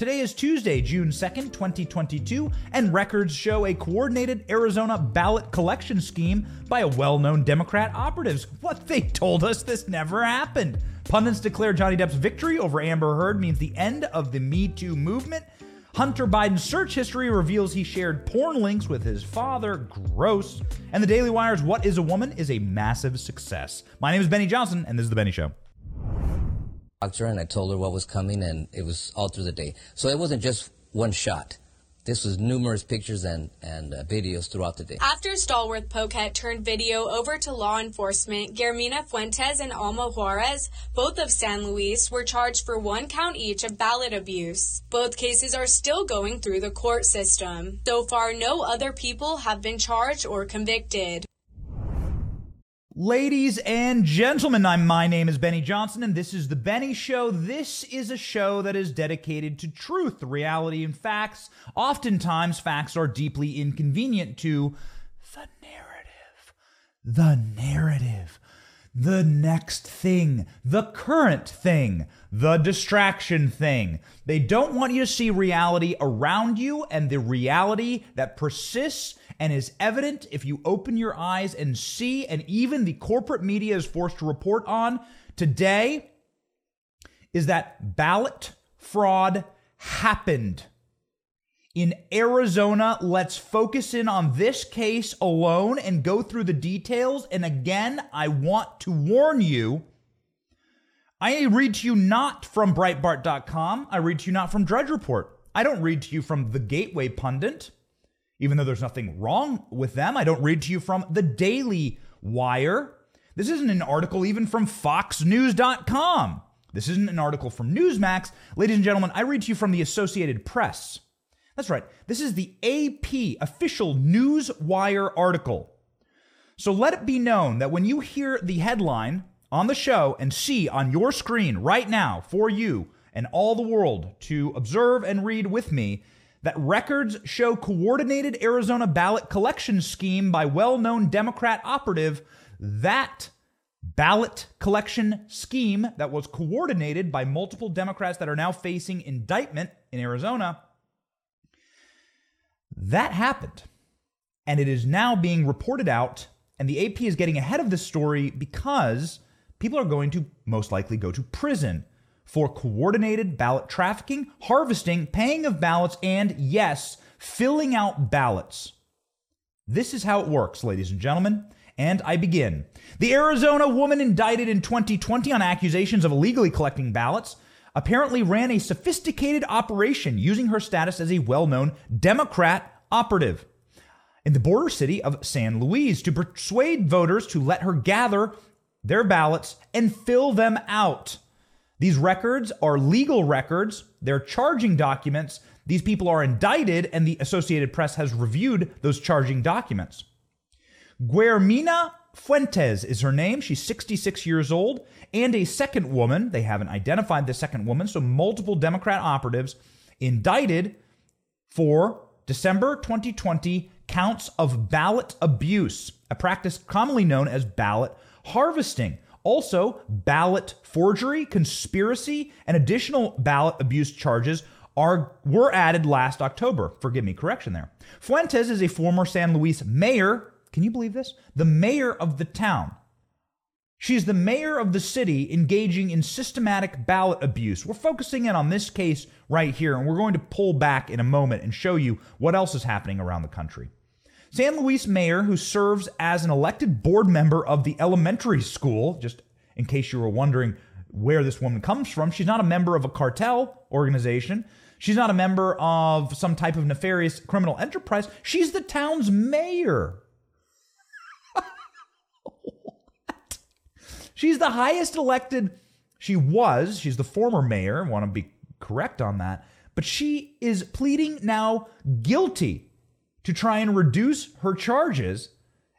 Today is Tuesday, June 2nd, 2022, and records show a coordinated Arizona ballot collection scheme by a well known Democrat operatives. What they told us this never happened. Pundits declare Johnny Depp's victory over Amber Heard means the end of the Me Too movement. Hunter Biden's search history reveals he shared porn links with his father. Gross. And the Daily Wire's What is a Woman is a massive success. My name is Benny Johnson, and this is The Benny Show doctor and I told her what was coming and it was all through the day. So it wasn't just one shot. This was numerous pictures and, and uh, videos throughout the day. After Stallworth Poket turned video over to law enforcement, Guillermina Fuentes and Alma Juarez, both of San Luis, were charged for one count each of ballot abuse. Both cases are still going through the court system. So far, no other people have been charged or convicted. Ladies and gentlemen, I'm, my name is Benny Johnson, and this is The Benny Show. This is a show that is dedicated to truth, reality, and facts. Oftentimes, facts are deeply inconvenient to the narrative. The narrative. The next thing. The current thing. The distraction thing. They don't want you to see reality around you and the reality that persists and is evident if you open your eyes and see, and even the corporate media is forced to report on today, is that ballot fraud happened. In Arizona, let's focus in on this case alone and go through the details. And again, I want to warn you I read to you not from Breitbart.com. I read to you not from Drudge Report. I don't read to you from the Gateway Pundit even though there's nothing wrong with them. I don't read to you from the Daily Wire. This isn't an article even from FoxNews.com. This isn't an article from Newsmax. Ladies and gentlemen, I read to you from the Associated Press. That's right. This is the AP official News Wire article. So let it be known that when you hear the headline on the show and see on your screen right now for you and all the world to observe and read with me, that records show coordinated Arizona ballot collection scheme by well known Democrat operative. That ballot collection scheme that was coordinated by multiple Democrats that are now facing indictment in Arizona. That happened. And it is now being reported out. And the AP is getting ahead of this story because people are going to most likely go to prison for coordinated ballot trafficking, harvesting, paying of ballots, and yes, filling out ballots. This is how it works, ladies and gentlemen. And I begin. The Arizona woman indicted in 2020 on accusations of illegally collecting ballots apparently ran a sophisticated operation using her status as a well known Democrat operative in the border city of San Luis to persuade voters to let her gather their ballots and fill them out. These records are legal records, they're charging documents. These people are indicted, and the Associated Press has reviewed those charging documents. Guillermina Fuentes is her name. She's 66 years old, and a second woman. They haven't identified the second woman, so multiple Democrat operatives indicted for December 2020 counts of ballot abuse, a practice commonly known as ballot harvesting. Also, ballot forgery, conspiracy, and additional ballot abuse charges are were added last October. Forgive me, correction there. Fuentes is a former San Luis mayor. Can you believe this? The mayor of the town. She's the mayor of the city engaging in systematic ballot abuse. We're focusing in on this case right here, and we're going to pull back in a moment and show you what else is happening around the country. San Luis mayor, who serves as an elected board member of the elementary school, just in case you were wondering where this woman comes from, she's not a member of a cartel organization. She's not a member of some type of nefarious criminal enterprise. She's the town's mayor. She's the highest elected. She was. She's the former mayor. I want to be correct on that. But she is pleading now guilty to try and reduce her charges,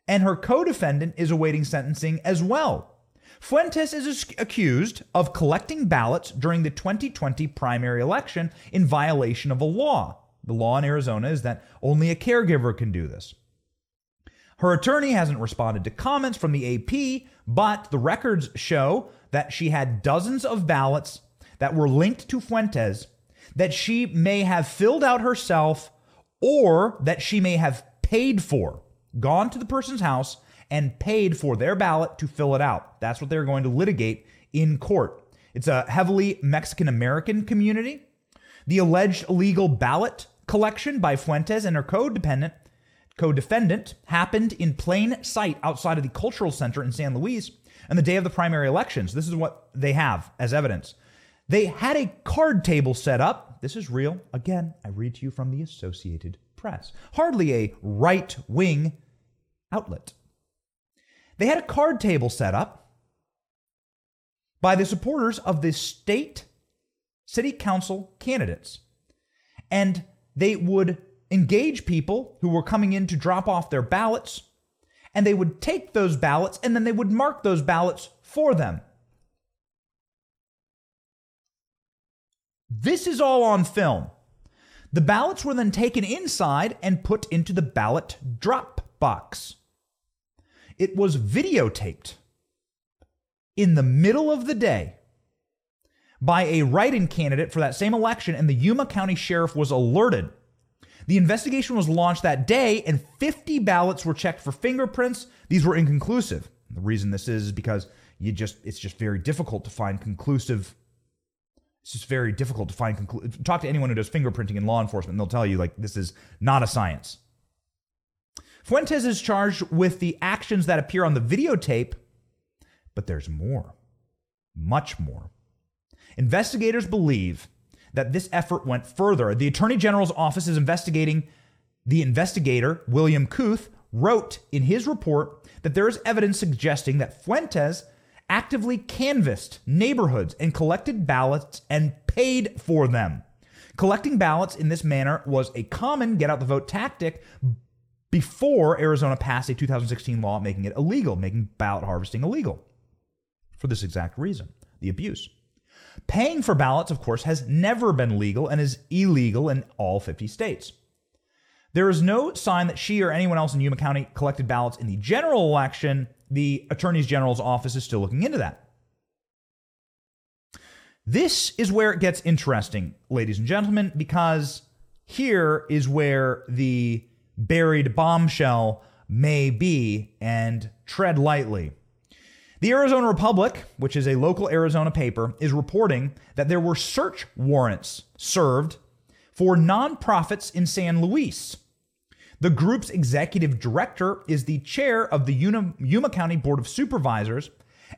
and her co defendant is awaiting sentencing as well. Fuentes is accused of collecting ballots during the 2020 primary election in violation of a law. The law in Arizona is that only a caregiver can do this. Her attorney hasn't responded to comments from the AP, but the records show that she had dozens of ballots that were linked to Fuentes that she may have filled out herself or that she may have paid for, gone to the person's house and paid for their ballot to fill it out. That's what they're going to litigate in court. It's a heavily Mexican American community. The alleged illegal ballot collection by Fuentes and her co-dependent co-defendant happened in plain sight outside of the cultural center in San Luis on the day of the primary elections. This is what they have as evidence. They had a card table set up. This is real. Again, I read to you from the Associated Press. Hardly a right wing outlet. They had a card table set up by the supporters of the state city council candidates. And they would engage people who were coming in to drop off their ballots, and they would take those ballots and then they would mark those ballots for them. This is all on film. The ballots were then taken inside and put into the ballot drop box. It was videotaped in the middle of the day by a write in candidate for that same election, and the Yuma County Sheriff was alerted. The investigation was launched that day, and 50 ballots were checked for fingerprints. These were inconclusive. The reason this is, is because you just it's just very difficult to find conclusive it's just very difficult to find conclu- talk to anyone who does fingerprinting in law enforcement and they'll tell you like this is not a science fuentes is charged with the actions that appear on the videotape but there's more much more investigators believe that this effort went further the attorney general's office is investigating the investigator william kuth wrote in his report that there is evidence suggesting that fuentes actively canvassed neighborhoods and collected ballots and paid for them. Collecting ballots in this manner was a common get out the vote tactic before Arizona passed a 2016 law making it illegal, making ballot harvesting illegal. For this exact reason the abuse. Paying for ballots, of course, has never been legal and is illegal in all 50 states. There is no sign that she or anyone else in Yuma County collected ballots in the general election, the Attorney General's office is still looking into that. This is where it gets interesting, ladies and gentlemen, because here is where the buried bombshell may be, and tread lightly. The Arizona Republic, which is a local Arizona paper, is reporting that there were search warrants served for nonprofits in San Luis the group's executive director is the chair of the Yuma, County Board of Supervisors,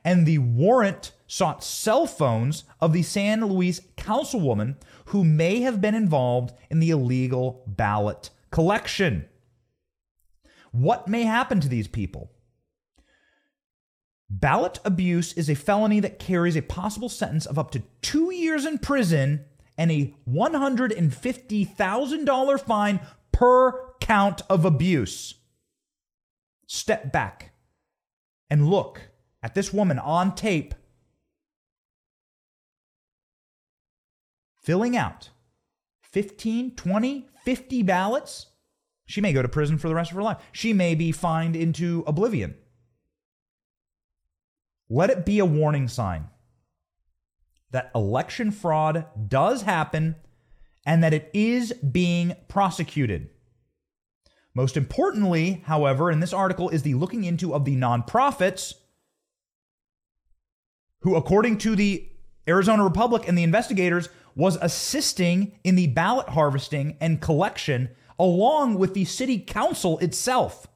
and the warrant sought cell phones of the San Luis councilwoman who may have been involved in the illegal ballot collection. What may happen to these people? Ballot abuse is a felony that carries a possible sentence of up to two years in prison and a $150,000 fine per count of abuse. Step back and look at this woman on tape filling out 15, 20, 50 ballots. She may go to prison for the rest of her life. She may be fined into oblivion. Let it be a warning sign that election fraud does happen and that it is being prosecuted. Most importantly, however, in this article is the looking into of the nonprofits who, according to the Arizona Republic and the investigators, was assisting in the ballot harvesting and collection along with the city council itself.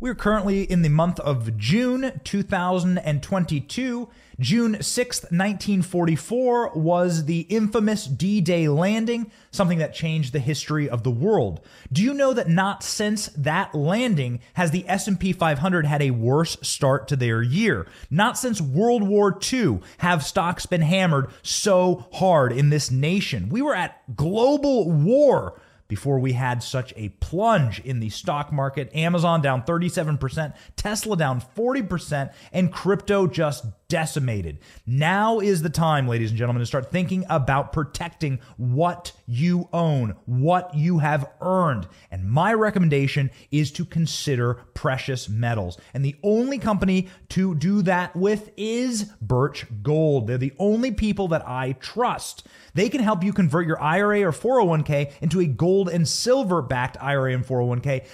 We're currently in the month of June 2022. June 6th, 1944 was the infamous D-Day landing, something that changed the history of the world. Do you know that not since that landing has the S&P 500 had a worse start to their year? Not since World War II have stocks been hammered so hard in this nation. We were at global war before we had such a plunge in the stock market. Amazon down 37%, Tesla down 40%, and crypto just decimated. Now is the time, ladies and gentlemen, to start thinking about protecting what you own, what you have earned. And my recommendation is to consider precious metals. And the only company to do that with is Birch Gold. They're the only people that I trust. They can help you convert your IRA or 401k into a gold and silver backed IRA and 401k.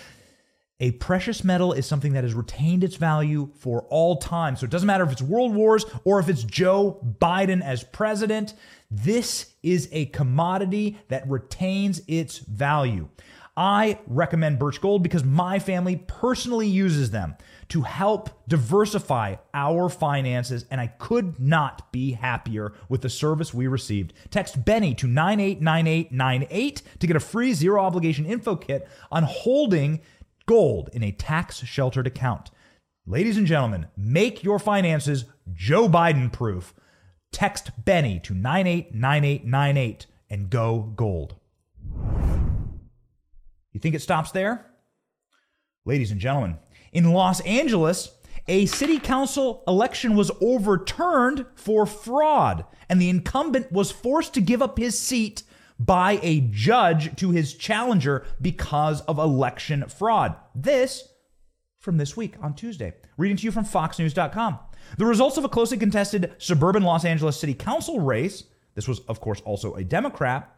A precious metal is something that has retained its value for all time. So it doesn't matter if it's world wars or if it's Joe Biden as president. This is a commodity that retains its value. I recommend Birch Gold because my family personally uses them to help diversify our finances, and I could not be happier with the service we received. Text Benny to 989898 to get a free zero obligation info kit on holding gold in a tax sheltered account. Ladies and gentlemen, make your finances Joe Biden proof. Text Benny to 989898 and go gold. You think it stops there? Ladies and gentlemen, in Los Angeles, a city council election was overturned for fraud, and the incumbent was forced to give up his seat by a judge to his challenger because of election fraud. This from this week on Tuesday. Reading to you from FoxNews.com. The results of a closely contested suburban Los Angeles City Council race, this was, of course, also a Democrat,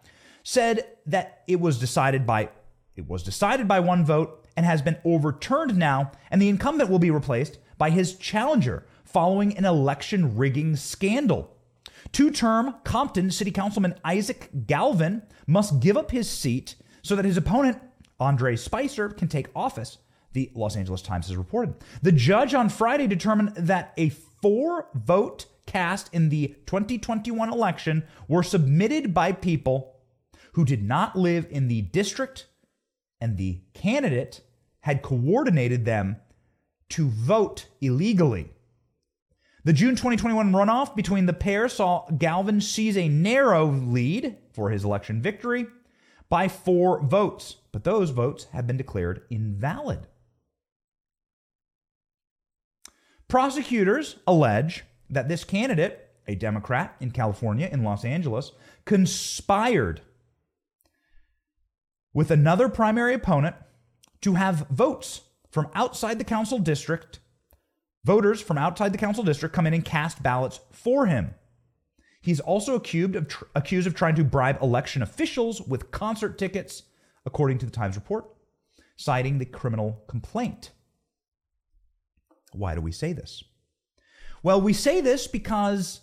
said that it was decided by it was decided by one vote and has been overturned now, and the incumbent will be replaced by his challenger following an election rigging scandal. Two term Compton City Councilman Isaac Galvan must give up his seat so that his opponent, Andre Spicer, can take office, the Los Angeles Times has reported. The judge on Friday determined that a four vote cast in the 2021 election were submitted by people who did not live in the district, and the candidate had coordinated them to vote illegally. The June 2021 runoff between the pair saw Galvan seize a narrow lead for his election victory by four votes, but those votes have been declared invalid. Prosecutors allege that this candidate, a Democrat in California, in Los Angeles, conspired with another primary opponent to have votes from outside the council district Voters from outside the council district come in and cast ballots for him. He's also accused of, tr- accused of trying to bribe election officials with concert tickets, according to the Times report, citing the criminal complaint. Why do we say this? Well, we say this because,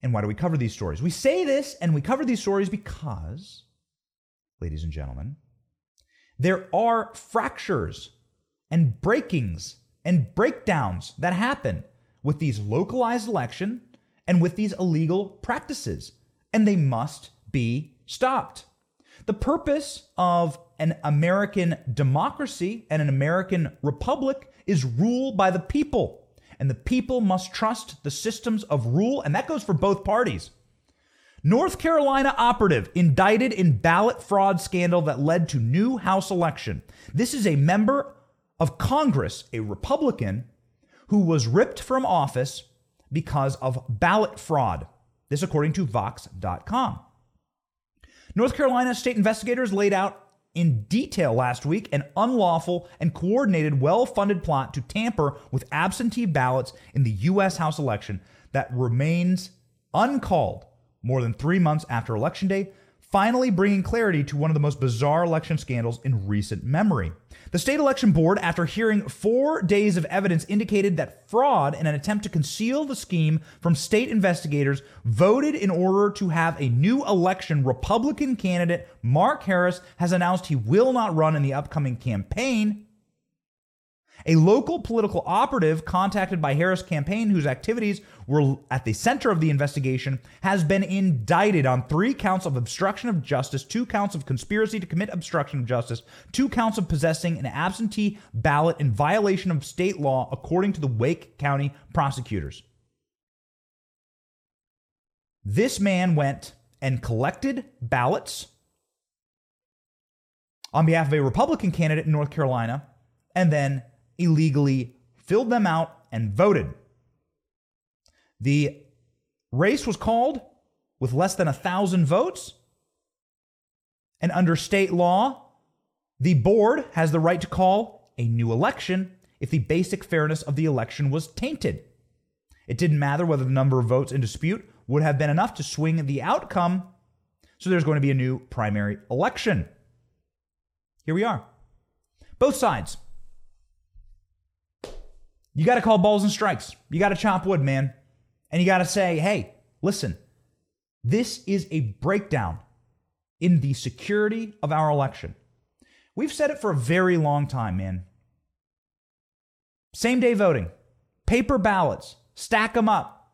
and why do we cover these stories? We say this and we cover these stories because, ladies and gentlemen, there are fractures and breakings and breakdowns that happen with these localized election and with these illegal practices, and they must be stopped. The purpose of an American democracy and an American republic is rule by the people, and the people must trust the systems of rule, and that goes for both parties. North Carolina operative indicted in ballot fraud scandal that led to new House election. This is a member of Congress, a Republican, who was ripped from office because of ballot fraud. This, according to Vox.com. North Carolina state investigators laid out in detail last week an unlawful and coordinated, well funded plot to tamper with absentee ballots in the U.S. House election that remains uncalled more than three months after Election Day, finally bringing clarity to one of the most bizarre election scandals in recent memory. The state election board, after hearing four days of evidence, indicated that fraud in an attempt to conceal the scheme from state investigators voted in order to have a new election. Republican candidate Mark Harris has announced he will not run in the upcoming campaign a local political operative contacted by Harris' campaign, whose activities were at the center of the investigation, has been indicted on three counts of obstruction of justice, two counts of conspiracy to commit obstruction of justice, two counts of possessing an absentee ballot in violation of state law, according to the Wake County prosecutors. This man went and collected ballots on behalf of a Republican candidate in North Carolina and then illegally filled them out and voted. The race was called with less than a thousand votes. And under state law, the board has the right to call a new election if the basic fairness of the election was tainted. It didn't matter whether the number of votes in dispute would have been enough to swing the outcome, so there's going to be a new primary election. Here we are. Both sides. You got to call balls and strikes. You got to chop wood, man. And you got to say, hey, listen, this is a breakdown in the security of our election. We've said it for a very long time, man. Same day voting, paper ballots, stack them up.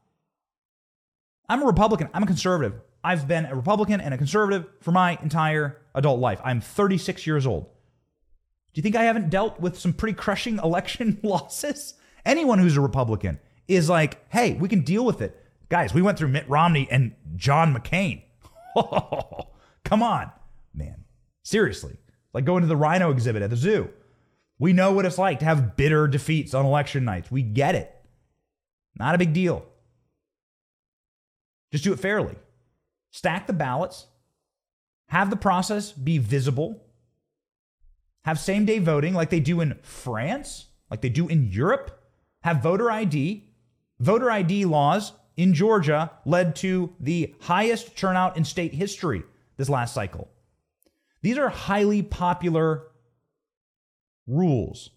I'm a Republican, I'm a conservative. I've been a Republican and a conservative for my entire adult life. I'm 36 years old. Do you think I haven't dealt with some pretty crushing election losses? Anyone who's a Republican is like, hey, we can deal with it. Guys, we went through Mitt Romney and John McCain. Come on, man. Seriously. Like going to the rhino exhibit at the zoo. We know what it's like to have bitter defeats on election nights. We get it. Not a big deal. Just do it fairly. Stack the ballots, have the process be visible, have same day voting like they do in France, like they do in Europe, have voter ID. Voter ID laws in Georgia led to the highest turnout in state history this last cycle. These are highly popular rules.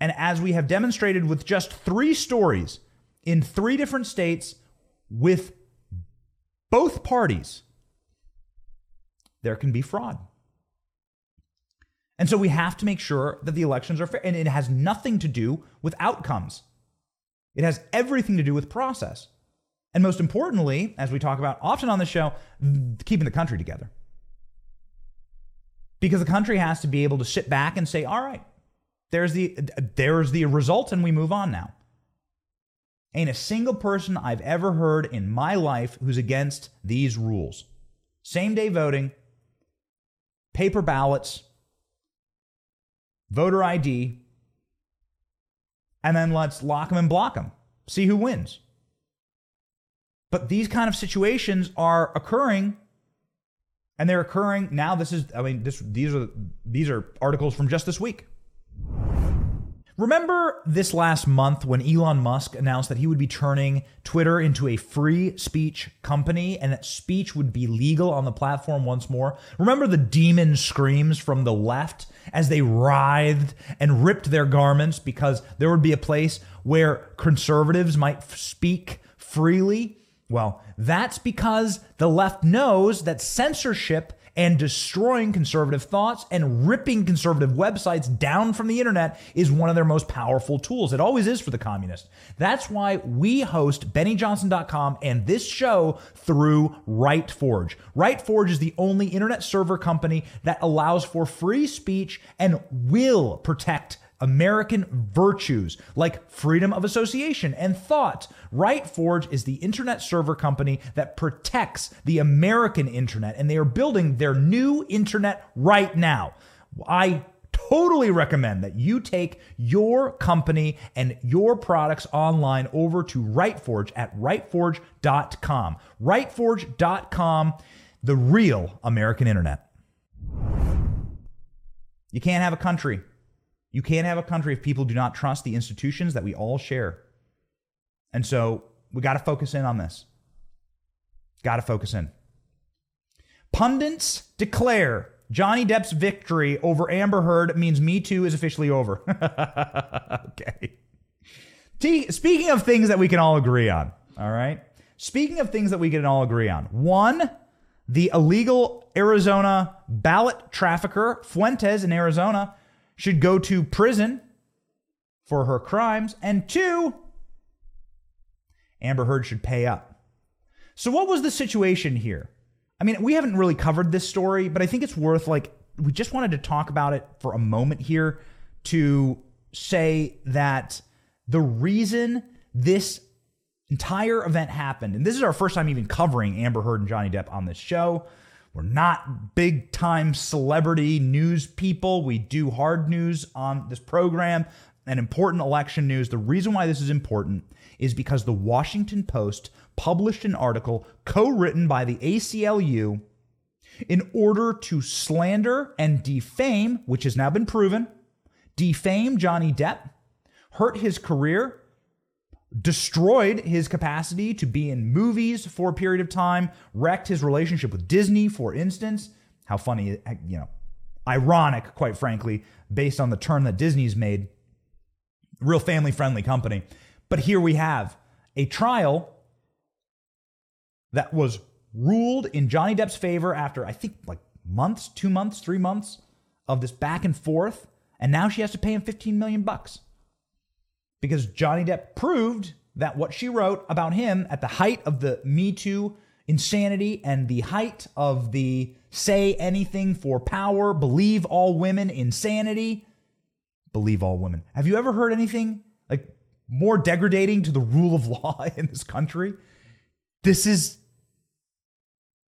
And as we have demonstrated with just three stories in three different states with both parties, there can be fraud. And so we have to make sure that the elections are fair. And it has nothing to do with outcomes, it has everything to do with process. And most importantly, as we talk about often on the show, keeping the country together. Because the country has to be able to sit back and say, all right, there's the there's the result and we move on now. Ain't a single person I've ever heard in my life who's against these rules. Same day voting, paper ballots, voter ID, and then let's lock them and block them. See who wins. But these kind of situations are occurring and they're occurring now this is I mean this these are these are articles from just this week. Remember this last month when Elon Musk announced that he would be turning Twitter into a free speech company and that speech would be legal on the platform once more? Remember the demon screams from the left as they writhed and ripped their garments because there would be a place where conservatives might speak freely? Well, that's because the left knows that censorship and destroying conservative thoughts and ripping conservative websites down from the internet is one of their most powerful tools. It always is for the communist. That's why we host BennyJohnson.com and this show through RightForge. RightForge is the only internet server company that allows for free speech and will protect American virtues like freedom of association and thought. RightForge is the internet server company that protects the American internet, and they are building their new internet right now. I totally recommend that you take your company and your products online over to RightForge at rightforge.com. RightForge.com, the real American internet. You can't have a country you can't have a country if people do not trust the institutions that we all share. And so we got to focus in on this. Got to focus in. Pundits declare Johnny Depp's victory over Amber Heard means Me Too is officially over. okay. T- speaking of things that we can all agree on, all right? Speaking of things that we can all agree on, one, the illegal Arizona ballot trafficker, Fuentes in Arizona, should go to prison for her crimes. And two, Amber Heard should pay up. So, what was the situation here? I mean, we haven't really covered this story, but I think it's worth like, we just wanted to talk about it for a moment here to say that the reason this entire event happened, and this is our first time even covering Amber Heard and Johnny Depp on this show. We're not big time celebrity news people. We do hard news on this program and important election news. The reason why this is important is because the Washington Post published an article co written by the ACLU in order to slander and defame, which has now been proven, defame Johnny Depp, hurt his career, destroyed his capacity to be in movies for a period of time, wrecked his relationship with Disney, for instance. How funny, you know, ironic, quite frankly, based on the turn that Disney's made. Real family friendly company. But here we have a trial that was ruled in Johnny Depp's favor after, I think, like months, two months, three months of this back and forth. And now she has to pay him 15 million bucks because Johnny Depp proved that what she wrote about him at the height of the Me Too insanity and the height of the say anything for power, believe all women insanity, believe all women. Have you ever heard anything like more degrading to the rule of law in this country? This is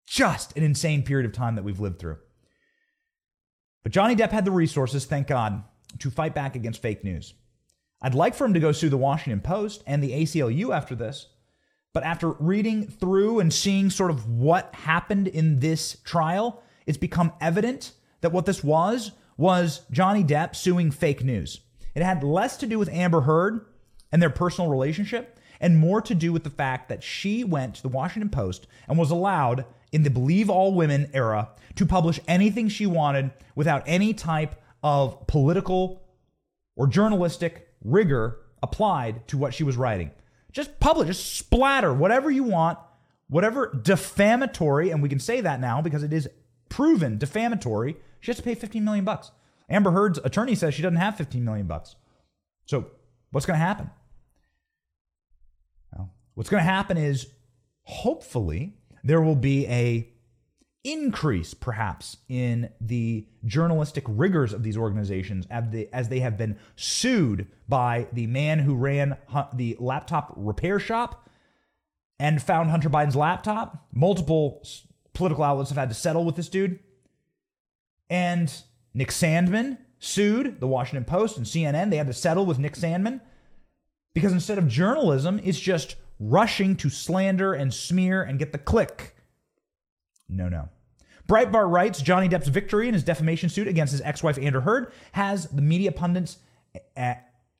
just an insane period of time that we've lived through. But Johnny Depp had the resources, thank God, to fight back against fake news. I'd like for him to go sue the Washington Post and the ACLU after this. But after reading through and seeing sort of what happened in this trial, it's become evident that what this was was Johnny Depp suing fake news. It had less to do with Amber Heard and their personal relationship and more to do with the fact that she went to the Washington Post and was allowed in the Believe All Women era to publish anything she wanted without any type of political or journalistic rigor applied to what she was writing. Just publish, just splatter whatever you want, whatever defamatory, and we can say that now because it is proven defamatory. She has to pay 15 million bucks. Amber Heard's attorney says she doesn't have 15 million bucks. So what's going to happen? Well, what's going to happen is hopefully there will be a increase, perhaps, in the journalistic rigors of these organizations as they have been sued by the man who ran the laptop repair shop and found Hunter Biden's laptop. Multiple political outlets have had to settle with this dude. And Nick Sandmann sued the Washington Post and CNN. They had to settle with Nick Sandmann because instead of journalism, it's just rushing to slander and smear and get the click. No, no. Breitbart writes Johnny Depp's victory in his defamation suit against his ex wife Amber Heard has the media pundits eh,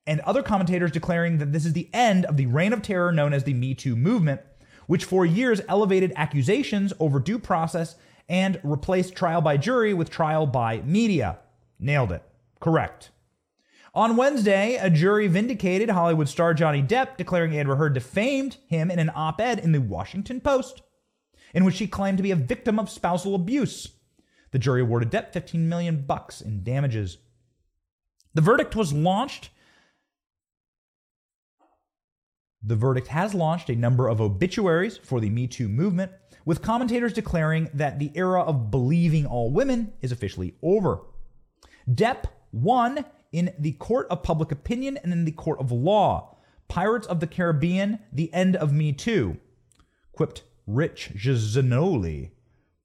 and other commentators declaring that this is the end of the reign of terror known as the Me Too movement, which for years elevated accusations over due process and replaced trial by jury with trial by media. Nailed it. Correct. On Wednesday, a jury vindicated Hollywood star Johnny Depp, declaring Amber Heard defamed him in an op ed in the Washington Post in which she claimed to be a victim of spousal abuse. The jury awarded Depp 15 million bucks in damages. The verdict was launched. The verdict has launched a number of obituaries for the Me Too movement, with commentators declaring that the era of believing all women is officially over. Depp won in the court of public opinion and in the court of law. Pirates of the Caribbean, The End of Me Too, quipped Rich Giannoli,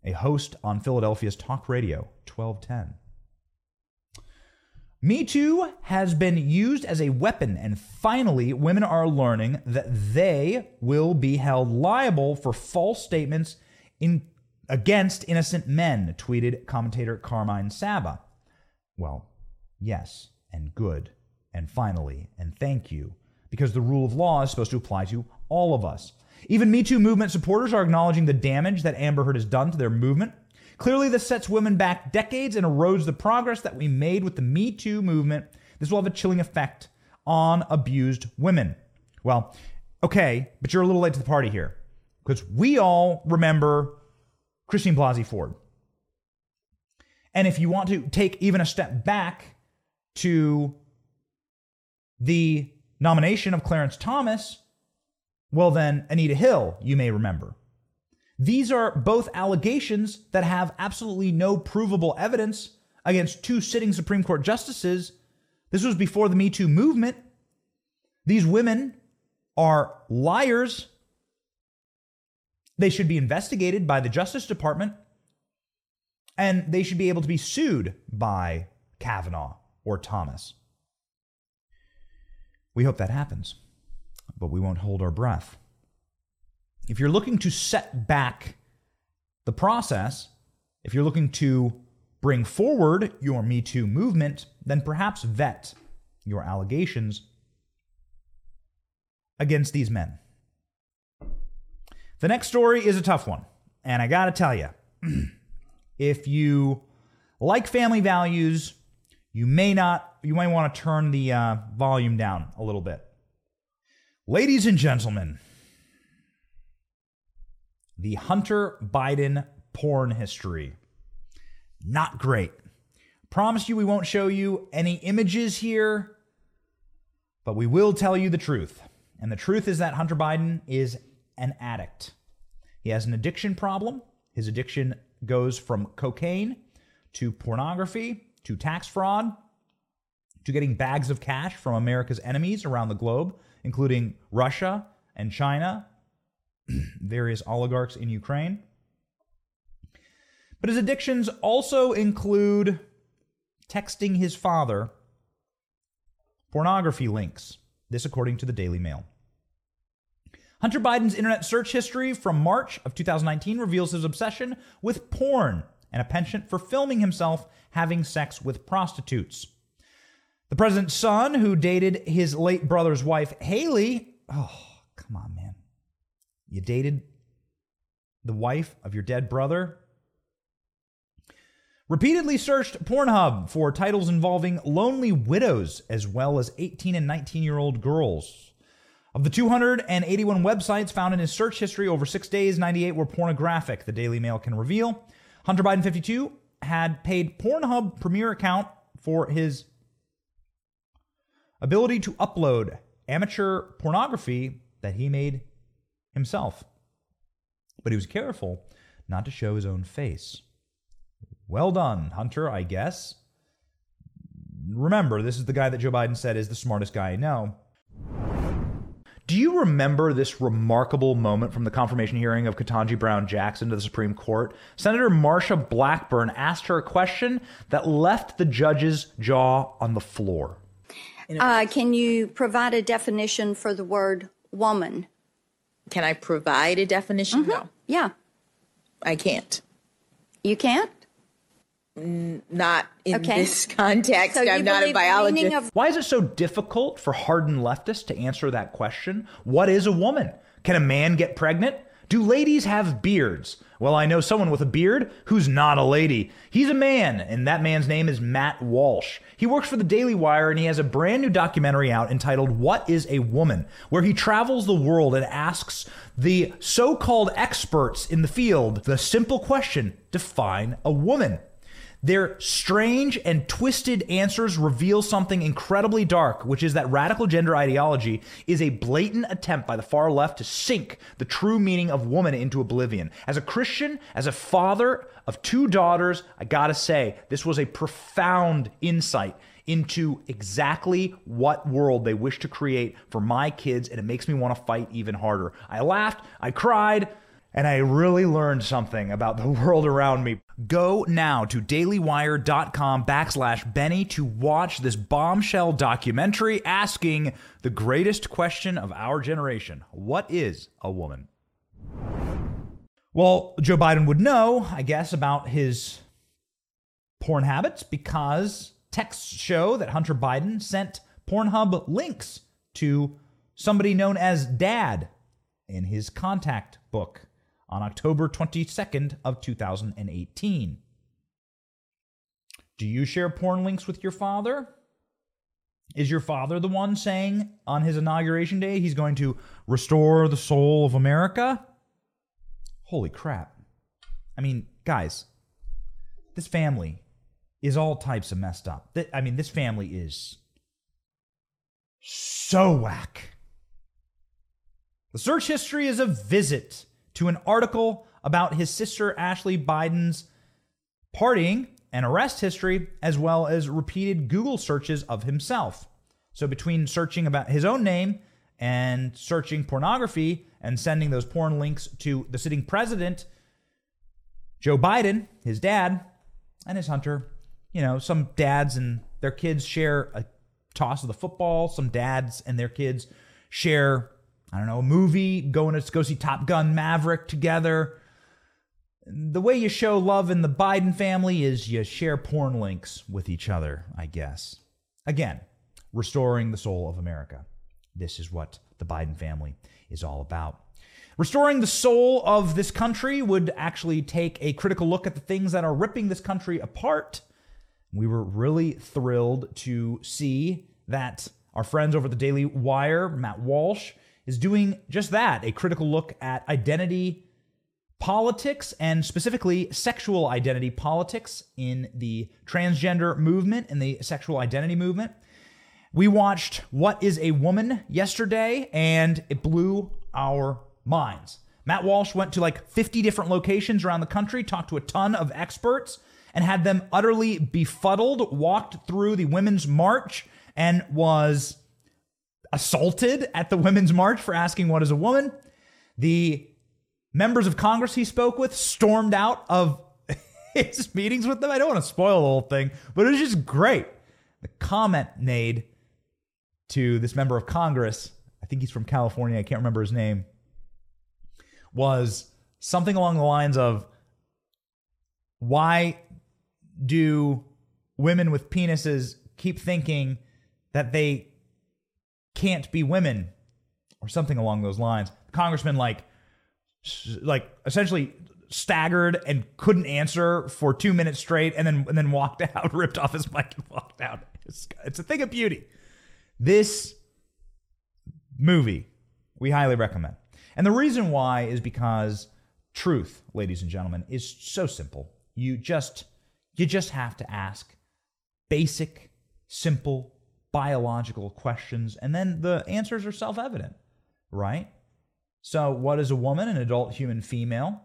a host on Philadelphia's talk radio 1210. Me Too has been used as a weapon, and finally, women are learning that they will be held liable for false statements in, against innocent men, tweeted commentator Carmine Sabia. Well, yes, and good, and finally, and thank you, because the rule of law is supposed to apply to all of us. Even Me Too movement supporters are acknowledging the damage that Amber Heard has done to their movement. Clearly, this sets women back decades and erodes the progress that we made with the Me Too movement. This will have a chilling effect on abused women. Well, okay, but you're a little late to the party here because we all remember Christine Blasey Ford. And if you want to take even a step back to the nomination of Clarence Thomas, well, then, Anita Hill, you may remember. These are both allegations that have absolutely no provable evidence against two sitting Supreme Court justices. This was before the Me Too movement. These women are liars. They should be investigated by the Justice Department, and they should be able to be sued by Kavanaugh or Thomas. We hope that happens. But we won't hold our breath. If you're looking to set back the process, if you're looking to bring forward your Me Too movement, then perhaps vet your allegations against these men. The next story is a tough one. And I got to tell you, if you like family values, you may not, you may want to turn the uh, volume down a little bit. Ladies and gentlemen, the Hunter Biden porn history. Not great. Promise you we won't show you any images here, but we will tell you the truth. And the truth is that Hunter Biden is an addict. He has an addiction problem. His addiction goes from cocaine to pornography to tax fraud to getting bags of cash from America's enemies around the globe, including Russia and China, various oligarchs in Ukraine. But his addictions also include texting his father pornography links. This, according to the Daily Mail. Hunter Biden's internet search history from March of 2019 reveals his obsession with porn and a penchant for filming himself having sex with prostitutes. The president's son, who dated his late brother's wife, Hallie, oh, come on, man. You dated the wife of your dead brother? Repeatedly searched Pornhub for titles involving lonely widows as well as 18 and 19 year old girls. Of the 281 websites found in his search history over six days, 98 were pornographic, the Daily Mail can reveal. Hunter Biden 52 had paid Pornhub Premier account for his ability to upload amateur pornography that he made himself. But he was careful not to show his own face. Well done, Hunter, I guess. Remember, this is the guy that Joe Biden said is the smartest guy I know. Do you remember this remarkable moment from the confirmation hearing of Ketanji Brown Jackson to the Supreme Court? Senator Marsha Blackburn asked her a question that left the judge's jaw on the floor. Uh, can you provide a definition for the word woman? Can I provide a definition? No, Yeah. I can't. You can't? Not in Okay. this context. So I'm not a biologist. of Why is it so difficult for hardened leftists to answer that question? What is a woman? Can a man get pregnant? Do ladies have beards? Well, I know someone with a beard who's not a lady. He's a man, and that man's name is Matt Walsh. He works for the Daily Wire, and he has a brand new documentary out entitled What is a Woman? where he travels the world and asks the so called experts in the field the simple question define a woman. Their strange and twisted answers reveal something incredibly dark, which is that radical gender ideology is a blatant attempt by the far left to sink the true meaning of woman into oblivion. As a Christian, as a father of two daughters, I gotta say, this was a profound insight into exactly what world they wish to create for my kids, and it makes me want to fight even harder. I laughed, I cried, and I really learned something about the world around me. Go now to dailywire.com backslash Benny to watch this bombshell documentary asking the greatest question of our generation What is a woman? Well, Joe Biden would know, I guess, about his porn habits because texts show that Hunter Biden sent Pornhub links to somebody known as Dad in his contact book on October 22nd of 2018. Do you share porn links with your father? Is your father the one saying on his inauguration day he's going to restore the soul of America? Holy crap. I mean, guys, this family is all types of messed up. I mean, this family is so whack. The search history is a visit to an article about his sister Ashley Biden's partying and arrest history, as well as repeated Google searches of himself. So, between searching about his own name and searching pornography and sending those porn links to the sitting president, Joe Biden, his dad, and his hunter, you know, some dads and their kids share a toss of the football, some dads and their kids share I don't know, a movie, going to go see Top Gun Maverick together. The way you show love in the Biden family is you share porn links with each other, I guess. Again, restoring the soul of America. This is what the Biden family is all about. Restoring the soul of this country would actually take a critical look at the things that are ripping this country apart. We were really thrilled to see that our friends over at the Daily Wire, Matt Walsh, is doing just that a critical look at identity politics and specifically sexual identity politics in the transgender movement and the sexual identity movement. We watched What is a Woman yesterday, and it blew our minds. Matt Walsh went to like 50 different locations around the country, talked to a ton of experts, and had them utterly befuddled, walked through the Women's March, and was assaulted at the Women's March for asking what is a woman. The members of Congress he spoke with stormed out of his meetings with them. I don't want to spoil the whole thing, but it was just great. The comment made to this member of Congress, I think he's from California, I can't remember his name, was something along the lines of why do women with penises keep thinking that they can't be women or something along those lines. The congressman like like essentially staggered and couldn't answer for 2 minutes straight and then and then walked out, ripped off his mic and walked out. It's, it's a thing of beauty. This movie we highly recommend. And the reason why is because truth, ladies and gentlemen, is so simple. You just you just have to ask basic, simple biological questions and then the answers are self-evident, right? So, what is a woman, an adult human female?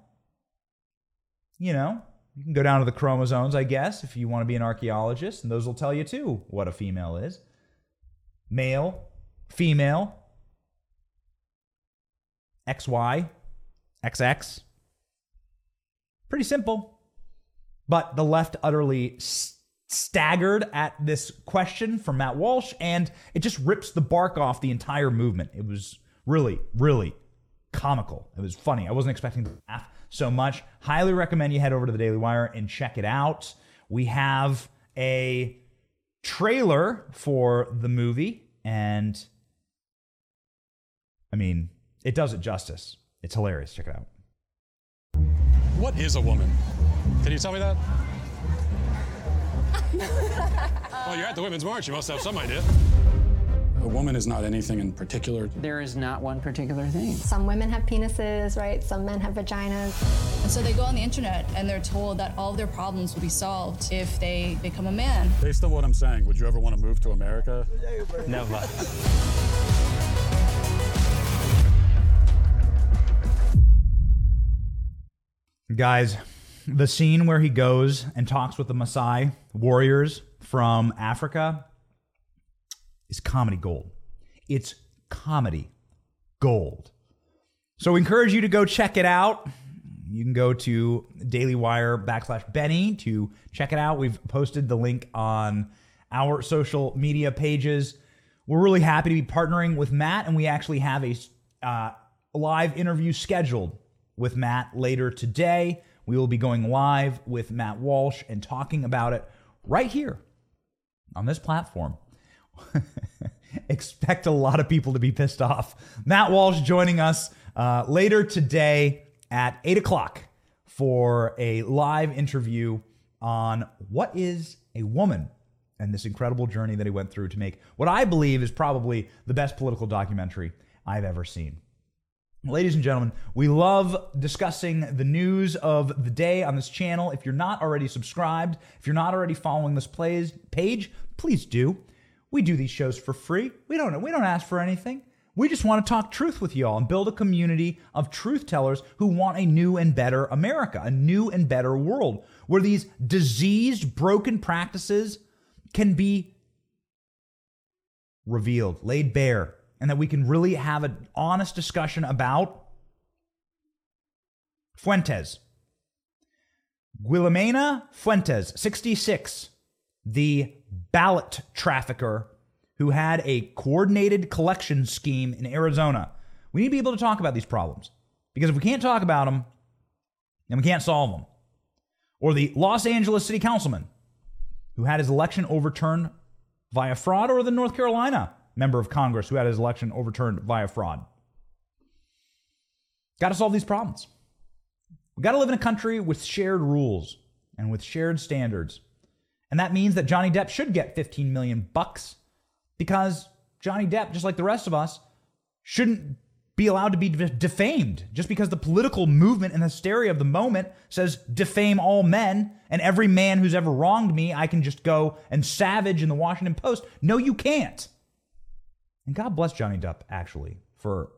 You know, you can go down to the chromosomes, I guess, if you want to be an archaeologist, and those will tell you too what a female is. Male, female, XY, XX. Pretty simple. But the left utterly st- staggered at this question from Matt Walsh, and it just rips the bark off the entire movement. It was really, really comical. It was funny. I wasn't expecting to laugh so much. Highly recommend you head over to the Daily Wire and check it out. We have a trailer for the movie, and I mean, it does it justice. It's hilarious. Check it out. What is a woman? Can you tell me that? well, you're at the Women's March. You must have some idea. A woman is not anything in particular. There is not one particular thing. Some women have penises, right? Some men have vaginas. And so they go on the internet and they're told that all their problems will be solved if they become a man. Based on what I'm saying, would you ever want to move to America? Never. Guys, the scene where he goes and talks with the Maasai warriors from Africa is comedy gold. It's comedy gold. So we encourage you to go check it out. You can go to Daily Wire backslash Benny to check it out. We've posted the link on our social media pages. We're really happy to be partnering with Matt, and we actually have a uh, live interview scheduled with Matt later today. We will be going live with Matt Walsh and talking about it right here on this platform. Expect a lot of people to be pissed off. Matt Walsh joining us uh, later today at 8 o'clock for a live interview on what is a woman and this incredible journey that he went through to make what I believe is probably the best political documentary I've ever seen. Ladies and gentlemen, we love discussing the news of the day on this channel. If you're not already subscribed, if you're not already following this plays page, please do. We do these shows for free. We don't we don't ask for anything. We just want to talk truth with y'all and build a community of truth tellers who want a new and better America, a new and better world where these diseased, broken practices can be revealed, laid bare, and that we can really have an honest discussion about Fuentes. Guillermina Fuentes, 66, the ballot trafficker who had a coordinated collection scheme in Arizona We need to be able to talk about these problems because if we can't talk about them, then we can't solve them. Or the Los Angeles city councilman who had his election overturned via fraud, or the North Carolina member of Congress who had his election overturned via fraud. Got to solve these problems. We got to live in a country with shared rules and with shared standards. And that means that Johnny Depp should get 15 million bucks because Johnny Depp, just like the rest of us, shouldn't be allowed to be defamed just because the political movement and hysteria of the moment says defame all men and every man who's ever wronged me, I can just go and savage in the Washington Post. No, you can't. And God bless Johnny Depp, actually, for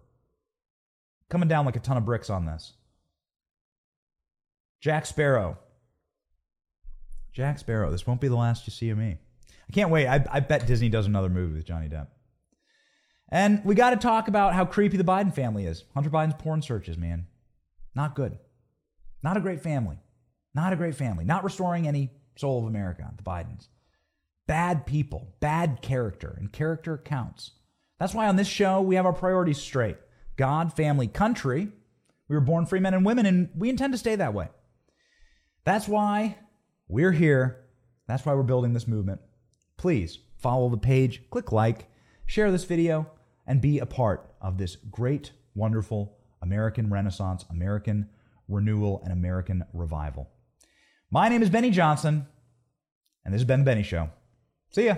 coming down like a ton of bricks on this. Jack Sparrow. Jack Sparrow. This won't be the last you see of me. I can't wait. I, I bet Disney does another movie with Johnny Depp. And we got to talk about how creepy the Biden family is. Hunter Biden's porn searches, man. Not good. Not a great family. Not a great family. Not restoring any soul of America, the Bidens. Bad people, bad character, and character counts. That's why on this show we have our priorities straight God, family, country. We were born free men and women, and we intend to stay that way. That's why we're here. That's why we're building this movement. Please follow the page, click like, share this video, and be a part of this great, wonderful American Renaissance, American renewal, and American revival. My name is Benny Johnson, and this has been The Benny Show. See ya.